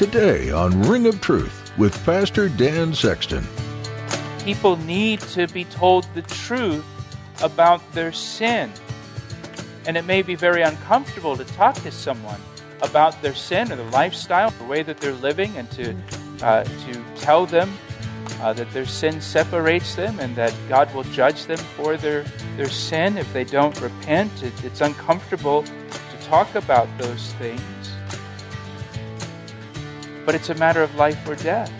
Today on Ring of Truth with Pastor Dan Sexton. People need to be told the truth about their sin. And it may be very uncomfortable to talk to someone about their sin or their lifestyle, the way that they're living, and to, uh, to tell them uh, that their sin separates them and that God will judge them for their, their sin if they don't repent. It, it's uncomfortable to talk about those things. But it's a matter of life or death.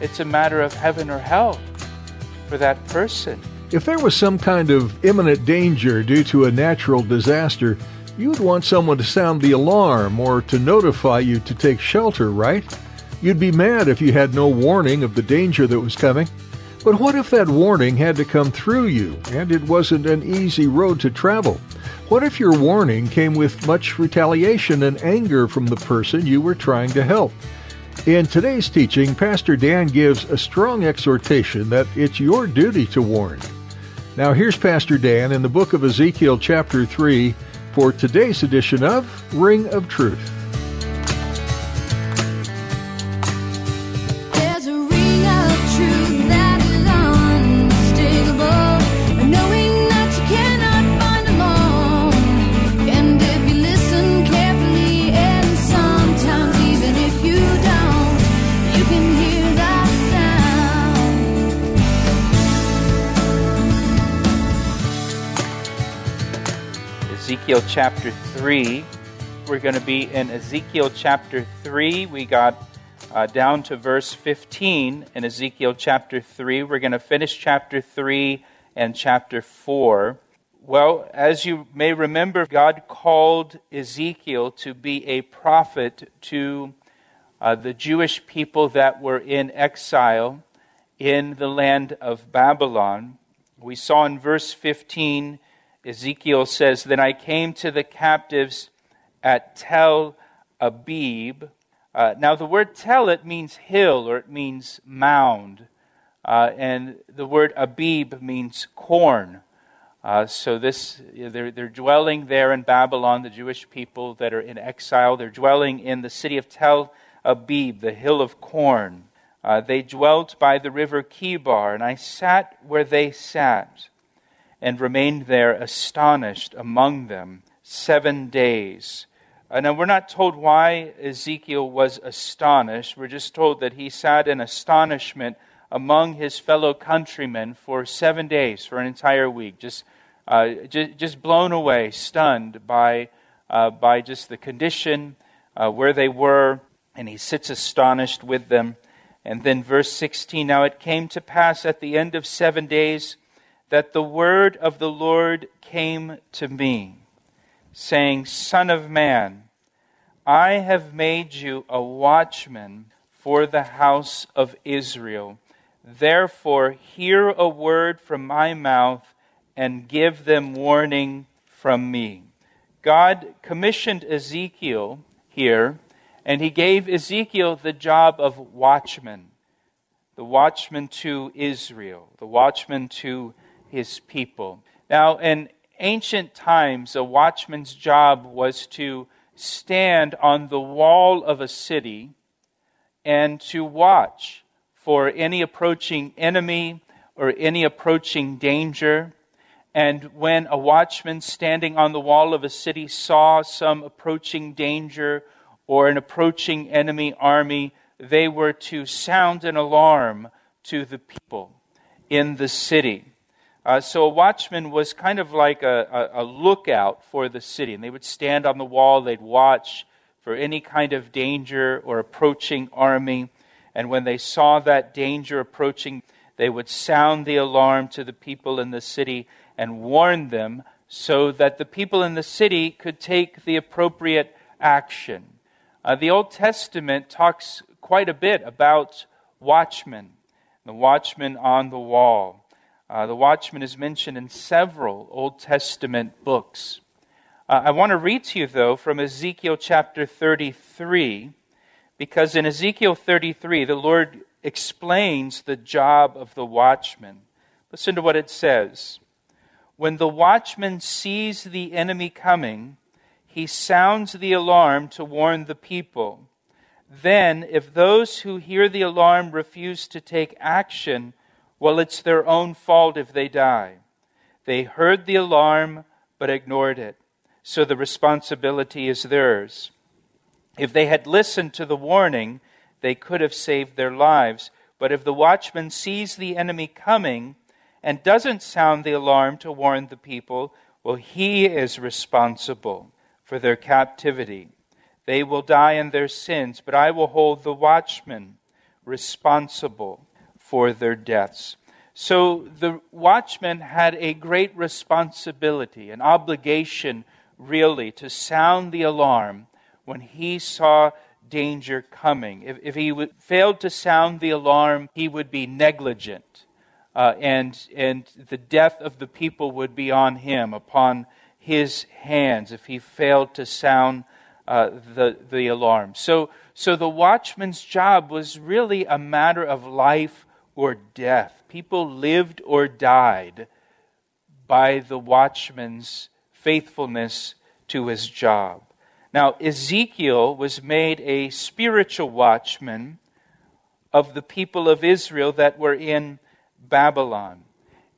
It's a matter of heaven or hell for that person. If there was some kind of imminent danger due to a natural disaster, you would want someone to sound the alarm or to notify you to take shelter, right? You'd be mad if you had no warning of the danger that was coming. But what if that warning had to come through you and it wasn't an easy road to travel? What if your warning came with much retaliation and anger from the person you were trying to help? In today's teaching, Pastor Dan gives a strong exhortation that it's your duty to warn. Now, here's Pastor Dan in the book of Ezekiel, chapter 3, for today's edition of Ring of Truth. Ezekiel chapter 3. We're going to be in Ezekiel chapter 3. We got uh, down to verse 15 in Ezekiel chapter 3. We're going to finish chapter 3 and chapter 4. Well, as you may remember, God called Ezekiel to be a prophet to uh, the Jewish people that were in exile in the land of Babylon. We saw in verse 15 Ezekiel says, Then I came to the captives at Tel Abib. Uh, now, the word tel, it means hill or it means mound. Uh, and the word Abib means corn. Uh, so this, they're, they're dwelling there in Babylon, the Jewish people that are in exile. They're dwelling in the city of Tel Abib, the hill of corn. Uh, they dwelt by the river Chebar, and I sat where they sat and remained there astonished among them seven days. Uh, now, we're not told why Ezekiel was astonished. We're just told that he sat in astonishment among his fellow countrymen for seven days, for an entire week, just, uh, just, just, blown away, stunned by, uh, by just the condition uh, where they were, and he sits astonished with them. And then, verse 16 Now it came to pass at the end of seven days that the word of the Lord came to me, saying, Son of man, I have made you a watchman for the house of Israel. Therefore, hear a word from my mouth and give them warning from me. God commissioned Ezekiel here, and he gave Ezekiel the job of watchman, the watchman to Israel, the watchman to his people. Now, in ancient times, a watchman's job was to stand on the wall of a city and to watch for any approaching enemy or any approaching danger. And when a watchman standing on the wall of a city saw some approaching danger or an approaching enemy army, they were to sound an alarm to the people in the city. Uh, so a watchman was kind of like a, a, a, lookout for the city. And they would stand on the wall, they'd watch for any kind of danger or approaching army. And when they saw that danger approaching, they would sound the alarm to the people in the city and warn them so that the people in the city could take the appropriate action. Uh, the Old Testament talks quite a bit about watchmen, the watchman on the wall. Uh, the watchman is mentioned in several Old Testament books. Uh, I want to read to you, though, from Ezekiel chapter 33, because in Ezekiel 33, the Lord explains the job of the watchman. Listen to what it says. When the watchman sees the enemy coming, he sounds the alarm to warn the people. Then, if those who hear the alarm refuse to take action, well, it's their own fault if they die. They heard the alarm but ignored it, so the responsibility is theirs. If they had listened to the warning, they could have saved their lives. But if the watchman sees the enemy coming and doesn't sound the alarm to warn the people, well, he is responsible for their captivity. They will die in their sins, but I will hold the watchman responsible for their deaths. So the watchman had a great responsibility, an obligation, really, to sound the alarm when he saw danger coming. If, if he would, failed to sound the alarm, he would be negligent, uh, and, and the death of the people would be on him, upon his hands, if he failed to sound uh, the, the alarm. So, so the watchman's job was really a matter of life or death. People lived or died by the watchman's faithfulness to his job. Now, Ezekiel was made a spiritual watchman of the people of Israel that were in Babylon.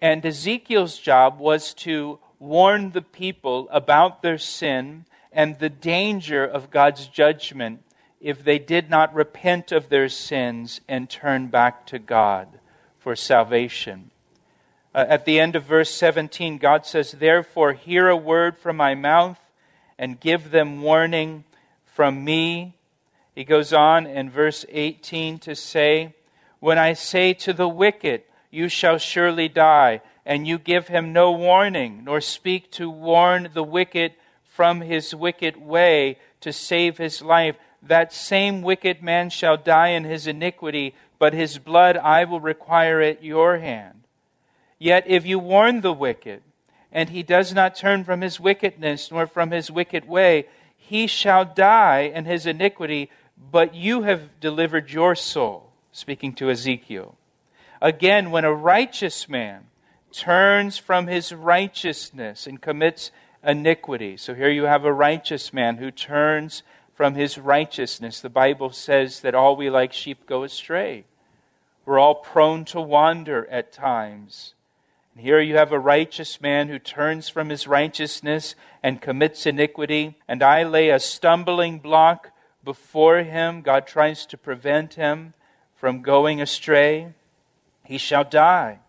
And Ezekiel's job was to warn the people about their sin and the danger of God's judgment if they did not repent of their sins and turn back to God for salvation. Uh, at the end of verse 17, God says, Therefore, hear a word from my mouth and give them warning from me. He goes on in verse 18 to say, When I say to the wicked, You shall surely die, and you give him no warning, nor speak to warn the wicked from his wicked way to save his life, that same wicked man shall die in his iniquity, but his blood I will require at your hand. Yet if you warn the wicked, and he does not turn from his wickedness nor from his wicked way, he shall die in his iniquity, but you have delivered your soul. Speaking to Ezekiel. Again, when a righteous man turns from his righteousness and commits iniquity. So here you have a righteous man who turns from his righteousness. The Bible says that all we like sheep go astray. We're all prone to wander at times. And here you have a righteous man who turns from his righteousness and commits iniquity, and I lay a stumbling block before him. God tries to prevent him from going astray. He shall die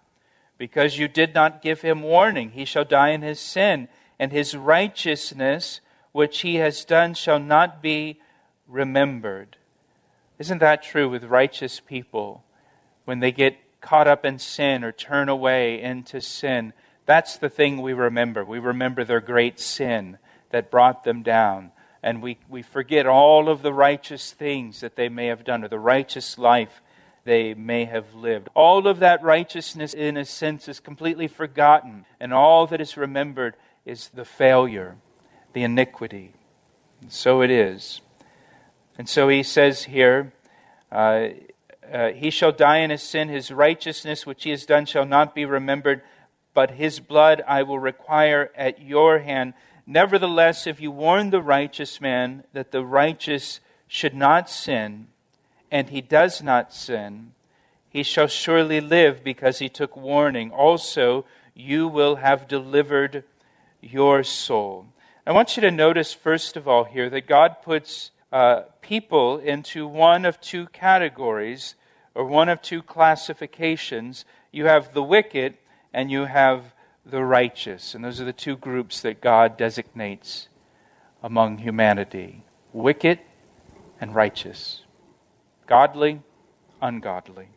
because you did not give him warning. He shall die in his sin, and his righteousness, which he has done, shall not be remembered. Isn't that true with righteous people? When they get caught up in sin or turn away into sin, that's the thing we remember. We remember their great sin that brought them down. And we, we forget all of the righteous things that they may have done or the righteous life they may have lived. All of that righteousness, in a sense, is completely forgotten. And all that is remembered is the failure, the iniquity. And so it is. And so he says here, uh, uh, he shall die in his sin. His righteousness, which he has done, shall not be remembered, but his blood I will require at your hand. Nevertheless, if you warn the righteous man that the righteous should not sin, and he does not sin, he shall surely live because he took warning. Also, you will have delivered your soul. I want you to notice, first of all, here that God puts uh, people into one of two categories or one of two classifications. You have the wicked and you have the righteous. And those are the two groups that God designates among humanity wicked and righteous, godly, ungodly.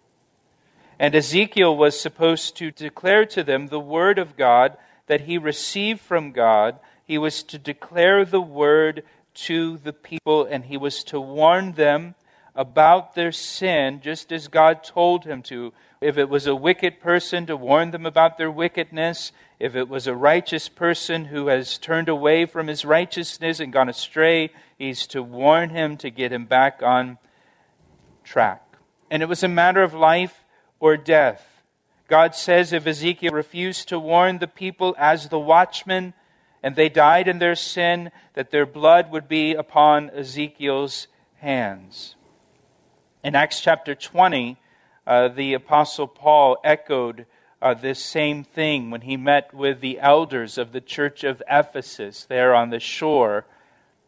And Ezekiel was supposed to declare to them the word of God that he received from God. He was to declare the word to the people, and he was to warn them about their sin, just as God told him to. If it was a wicked person, to warn them about their wickedness. If it was a righteous person who has turned away from his righteousness and gone astray, he's to warn him to get him back on track. And it was a matter of life or death. God says if Ezekiel refused to warn the people as the watchman, and they died in their sin, that their blood would be upon Ezekiel's hands. In Acts chapter 20, uh, the Apostle Paul echoed uh, this same thing when he met with the elders of the church of Ephesus there on the shore.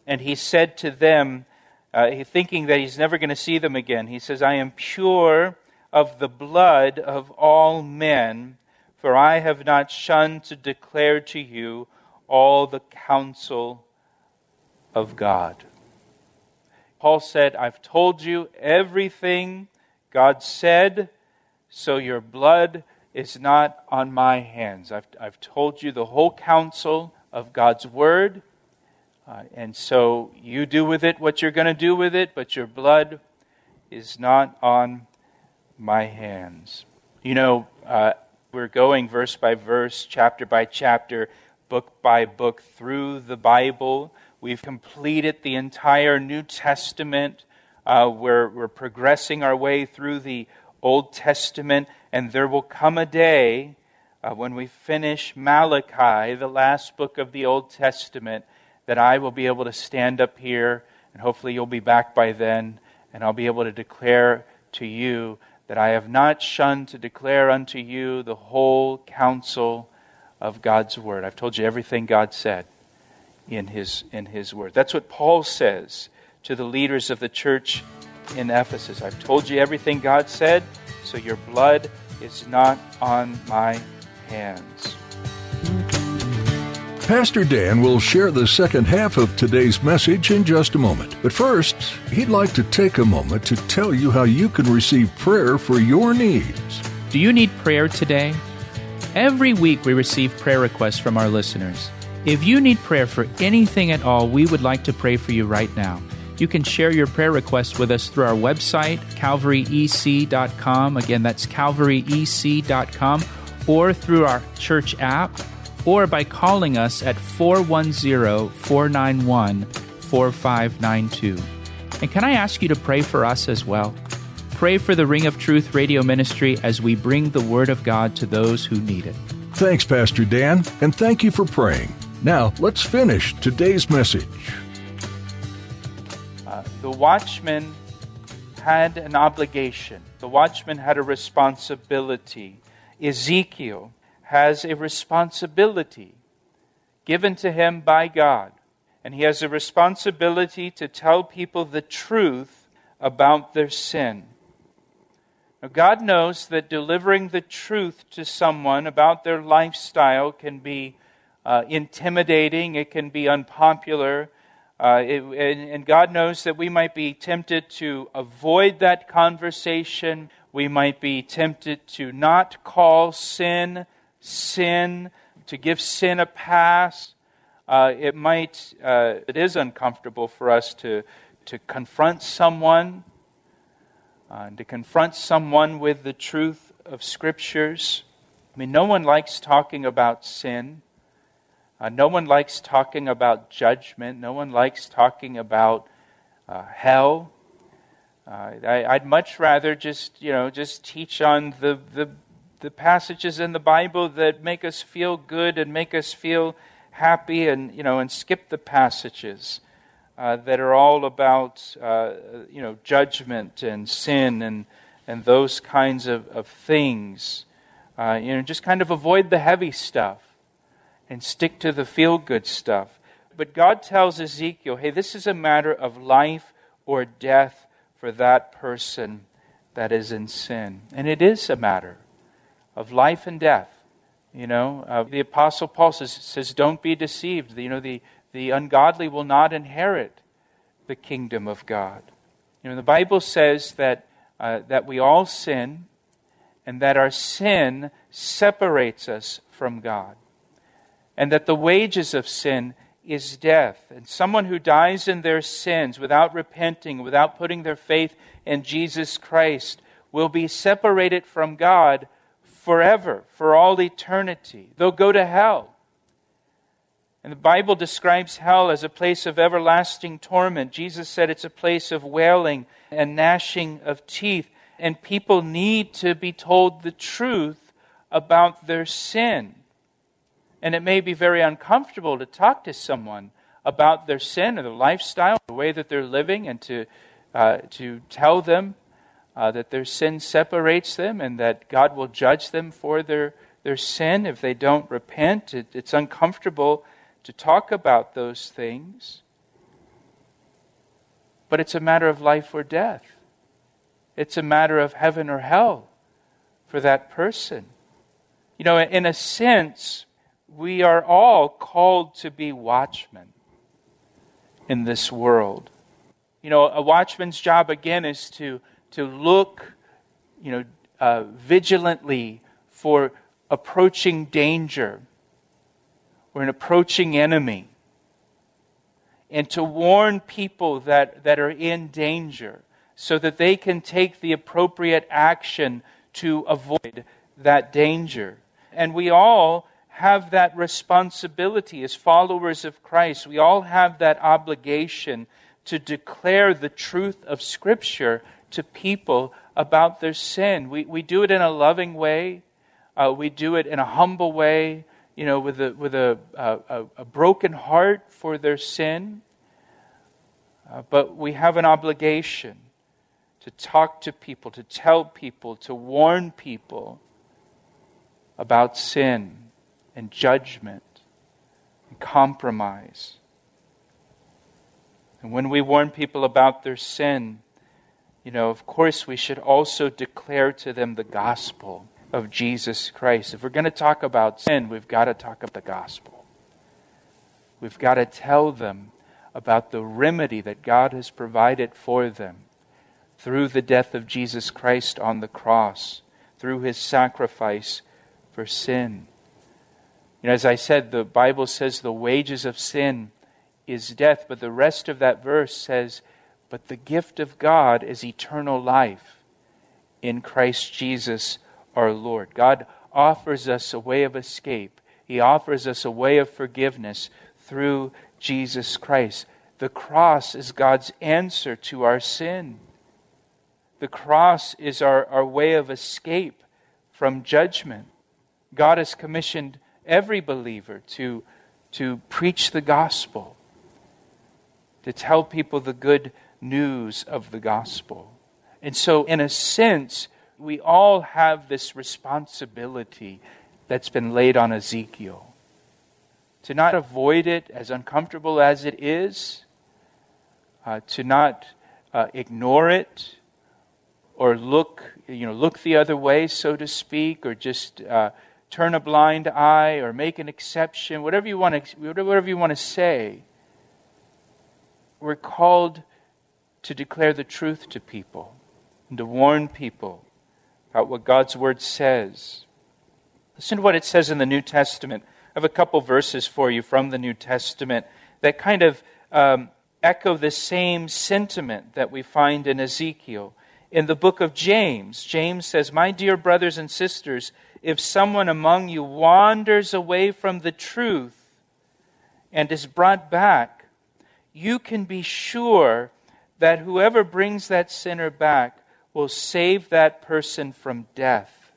And he said to them, uh, thinking that he's never going to see them again, he says, I am pure of the blood of all men, for I have not shunned to declare to you all the counsel of God. Paul said, I've told you everything God said, so your blood is not on my hands. I've, I've told you the whole counsel of God's word, uh, and so you do with it what you're going to do with it, but your blood is not on my hands. You know, uh, we're going verse by verse, chapter by chapter book by book through the Bible. We've completed the entire New Testament. Uh, we're, we're progressing our way through the Old Testament, and there will come a day uh, when we finish Malachi, the last book of the Old Testament, that I will be able to stand up here, and hopefully you'll be back by then, and I'll be able to declare to you that I have not shunned to declare unto you the whole counsel of God's Word. I've told you everything God said in His, in his Word. That's what Paul says to the leaders of the church in Ephesus. I've told you everything God said, so your blood is not on my hands. Pastor Dan will share the second half of today's message in just a moment. But first, he'd like to take a moment to tell you how you can receive prayer for your needs. Do you need prayer today? Every week we receive prayer requests from our listeners. If you need prayer for anything at all, we would like to pray for you right now. You can share your prayer request with us through our website, calvaryec.com. Again, that's calvaryec.com, or through our church app, or by calling us at 410 491 4592. And can I ask you to pray for us as well? Pray for the Ring of Truth radio ministry as we bring the Word of God to those who need it. Thanks, Pastor Dan, and thank you for praying. Now, let's finish today's message. Uh, the watchman had an obligation, the watchman had a responsibility. Ezekiel has a responsibility given to him by God, and he has a responsibility to tell people the truth about their sin. Now, God knows that delivering the truth to someone about their lifestyle can be uh, intimidating, it can be unpopular. Uh, it, and, and God knows that we might be tempted to avoid that conversation. We might be tempted to not call sin sin, to give sin a pass. Uh, it might, uh, it is uncomfortable for us to, to confront someone uh, and to confront someone with the truth of Scriptures. I mean, no one likes talking about sin. Uh, no one likes talking about judgment. No one likes talking about uh, hell. Uh, I, would much rather just, you know, just teach on the, the, the passages in the Bible that make us feel good and make us feel happy and, you know, and skip the passages uh, that are all about uh, you know judgment and sin and and those kinds of, of things. Uh, you know, just kind of avoid the heavy stuff and stick to the feel good stuff. But God tells Ezekiel, hey, this is a matter of life or death for that person that is in sin. And it is a matter of life and death. You know, uh, the Apostle Paul says, says, don't be deceived. You know, the, the ungodly will not inherit the kingdom of God. You know, the Bible says that, uh, that we all sin and that our sin separates us from God. And that the wages of sin is death. And someone who dies in their sins without repenting, without putting their faith in Jesus Christ, will be separated from God forever, for all eternity. They'll go to hell. And the Bible describes hell as a place of everlasting torment. Jesus said it's a place of wailing and gnashing of teeth. And people need to be told the truth about their sin. And it may be very uncomfortable to talk to someone about their sin or their lifestyle, the way that they're living, and to, uh, to tell them uh, that their sin separates them and that God will judge them for their, their sin if they don't repent. It, it's uncomfortable to talk about those things. But it's a matter of life or death. It's a matter of heaven or hell for that person. You know, in a sense, we are all called to be watchmen in this world. You know, a watchman's job, again, is to, to look, you know, uh, vigilantly for approaching danger or an approaching enemy and to warn people that, that are in danger so that they can take the appropriate action to avoid that danger. And we all have that responsibility as followers of Christ. We all have that obligation to declare the truth of Scripture to people about their sin. We, we do it in a loving way, uh, we do it in a humble way, you know, with a, with a, a, a broken heart for their sin. Uh, but we have an obligation to talk to people, to tell people, to warn people about sin and judgment and compromise. And when we warn people about their sin, you know, of course, we should also declare to them the gospel of Jesus Christ. If we're going to talk about sin, we've got to talk about the gospel. We've got to tell them about the remedy that God has provided for them through the death of Jesus Christ on the cross, through his sacrifice for sin. You know, as I said, the Bible says the wages of sin is death, but the rest of that verse says, but the gift of God is eternal life in Christ Jesus our Lord. God offers us a way of escape, He offers us a way of forgiveness through Jesus Christ. The cross is God's answer to our sin. The cross is our, our way of escape from judgment. God has commissioned every believer to, to preach the gospel, to tell people the good news of the gospel. And so, in a sense, we all have this responsibility that's been laid on Ezekiel. To not avoid it, as uncomfortable as it is, uh, to not uh, ignore it, or look, you know, look the other way, so to speak, or just uh, turn a blind eye or make an exception, whatever you want to, whatever you want to say. We're called to declare the truth to people and to warn people what God's Word says. Listen to what it says in the New Testament. I have a couple verses for you from the New Testament that kind of um, echo the same sentiment that we find in Ezekiel. In the book of James, James says, My dear brothers and sisters, if someone among you wanders away from the truth and is brought back, you can be sure that whoever brings that sinner back will save that person from death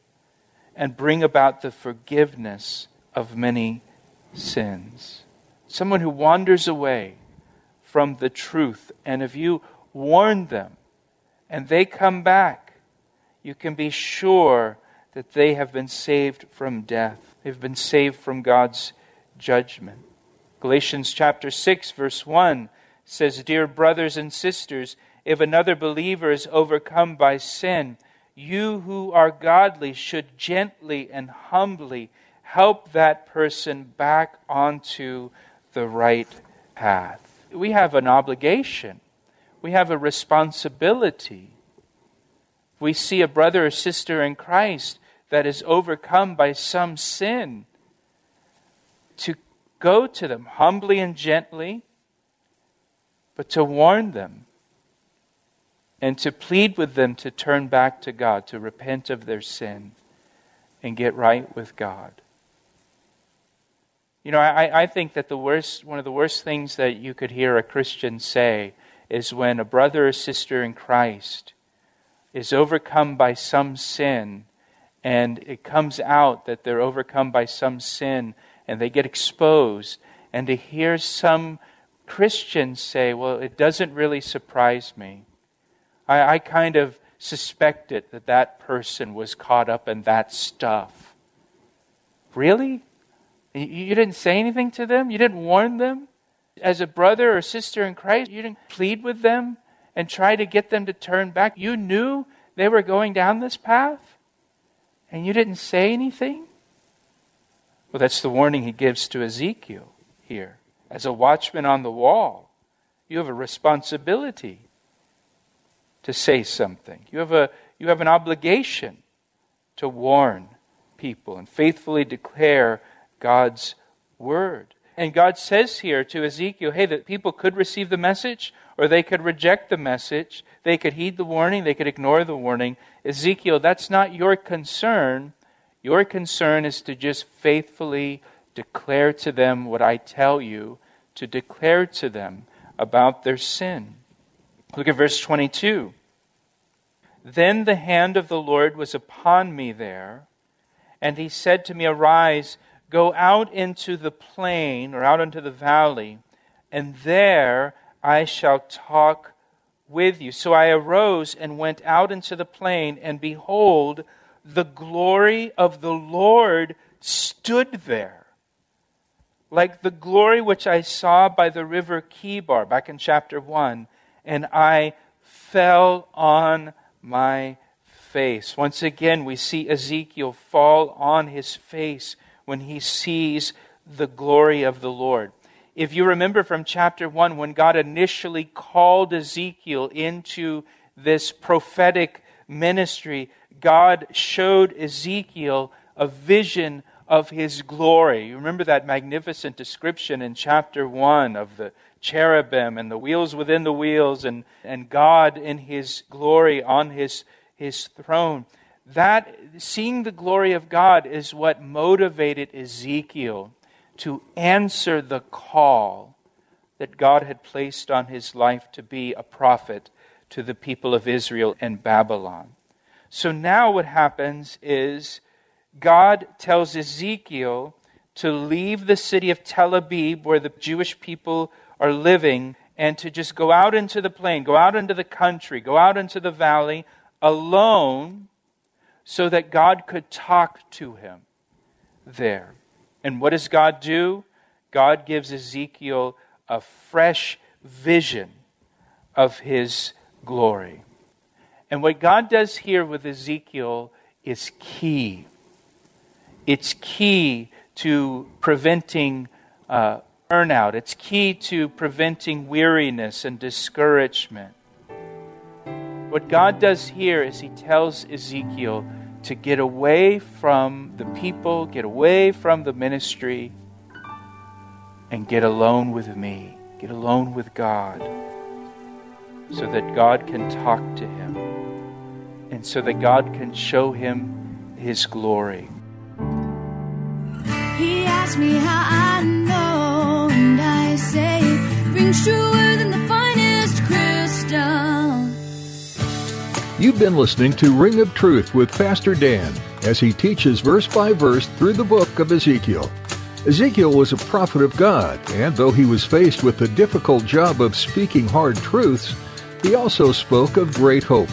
and bring about the forgiveness of many sins. Someone who wanders away from the truth, and if you warn them and they come back, you can be sure that they have been saved from death. They've been saved from God's judgment. Galatians chapter 6, verse 1 says, Dear brothers and sisters, if another believer is overcome by sin, you who are godly should gently and humbly help that person back onto the right path. We have an obligation, we have a responsibility. We see a brother or sister in Christ that is overcome by some sin, to go to them humbly and gently, but to warn them and to plead with them to turn back to God, to repent of their sin and get right with God. You know, I, I think that the worst, one of the worst things that you could hear a Christian say is when a brother or sister in Christ is overcome by some sin and it comes out that they're overcome by some sin and they get exposed, and to hear some Christians say, Well, it doesn't really surprise me. I, I kind of suspected that that person was caught up in that stuff. Really? You didn't say anything to them? You didn't warn them? As a brother or sister in Christ, you didn't plead with them and try to get them to turn back? You knew they were going down this path? And you didn't say anything? Well, that's the warning he gives to Ezekiel here. As a watchman on the wall, you have a responsibility to say something. You have, a, you have an obligation to warn people and faithfully declare God's word. And God says here to Ezekiel, hey, that people could receive the message or they could reject the message. They could heed the warning, they could ignore the warning. Ezekiel, that's not your concern. Your concern is to just faithfully declare to them what I tell you to declare to them about their sin. Look at verse 22. Then the hand of the Lord was upon me there, and he said to me, Arise Go out into the plain or out into the valley, and there I shall talk with you. So I arose and went out into the plain, and behold, the glory of the Lord stood there, like the glory which I saw by the river Chebar, back in chapter 1, and I fell on my face. Once again, we see Ezekiel fall on his face when he sees the glory of the Lord. If you remember from chapter 1, when God initially called Ezekiel into this prophetic ministry, God showed Ezekiel a vision of his glory. You remember that magnificent description in chapter 1 of the cherubim and the wheels within the wheels and, and God in his glory on his, his throne that seeing the glory of God is what motivated Ezekiel to answer the call that God had placed on his life to be a prophet to the people of Israel and Babylon. So now what happens is God tells Ezekiel to leave the city of Tel Aviv, where the Jewish people are living, and to just go out into the plain, go out into the country, go out into the valley alone so that God could talk to him there. And what does God do? God gives Ezekiel a fresh vision of his glory. And what God does here with Ezekiel is key. It's key to preventing uh, burnout, it's key to preventing weariness and discouragement. What God does here is He tells Ezekiel to get away from the people, get away from the ministry, and get alone with me, get alone with God, so that God can talk to him, and so that God can show him His glory. Asked me how I know, and I say rings truer than the finest crystal. You've been listening to Ring of Truth with Pastor Dan as he teaches verse by verse through the book of Ezekiel. Ezekiel was a prophet of God, and though he was faced with the difficult job of speaking hard truths, he also spoke of great hope.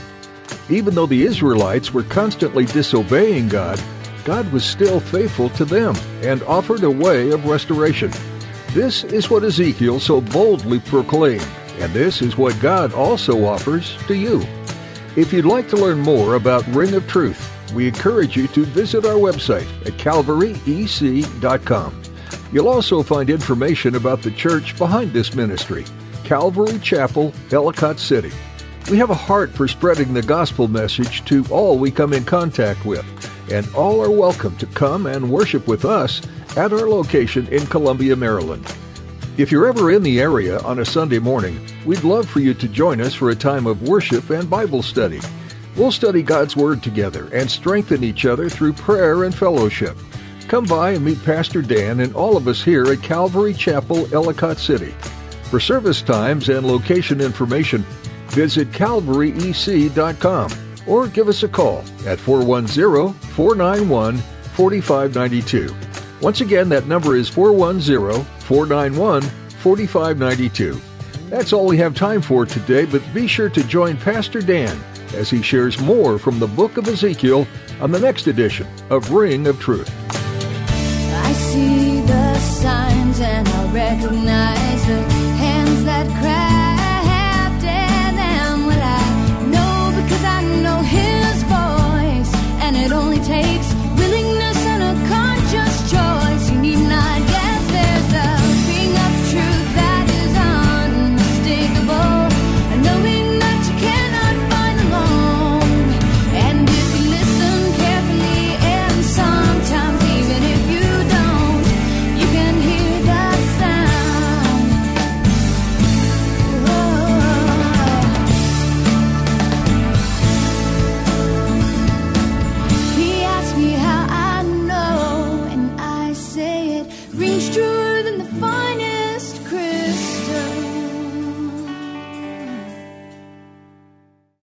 Even though the Israelites were constantly disobeying God, God was still faithful to them and offered a way of restoration. This is what Ezekiel so boldly proclaimed, and this is what God also offers to you. If you'd like to learn more about Ring of Truth, we encourage you to visit our website at calvaryec.com. You'll also find information about the church behind this ministry, Calvary Chapel, Ellicott City. We have a heart for spreading the gospel message to all we come in contact with, and all are welcome to come and worship with us at our location in Columbia, Maryland. If you're ever in the area on a Sunday morning, we'd love for you to join us for a time of worship and Bible study. We'll study God's Word together and strengthen each other through prayer and fellowship. Come by and meet Pastor Dan and all of us here at Calvary Chapel, Ellicott City. For service times and location information, visit calvaryec.com or give us a call at 410 491 4592. Once again, that number is 410 491 4592. That's all we have time for today, but be sure to join Pastor Dan as he shares more from the book of Ezekiel on the next edition of Ring of Truth. I see the signs and I recognize the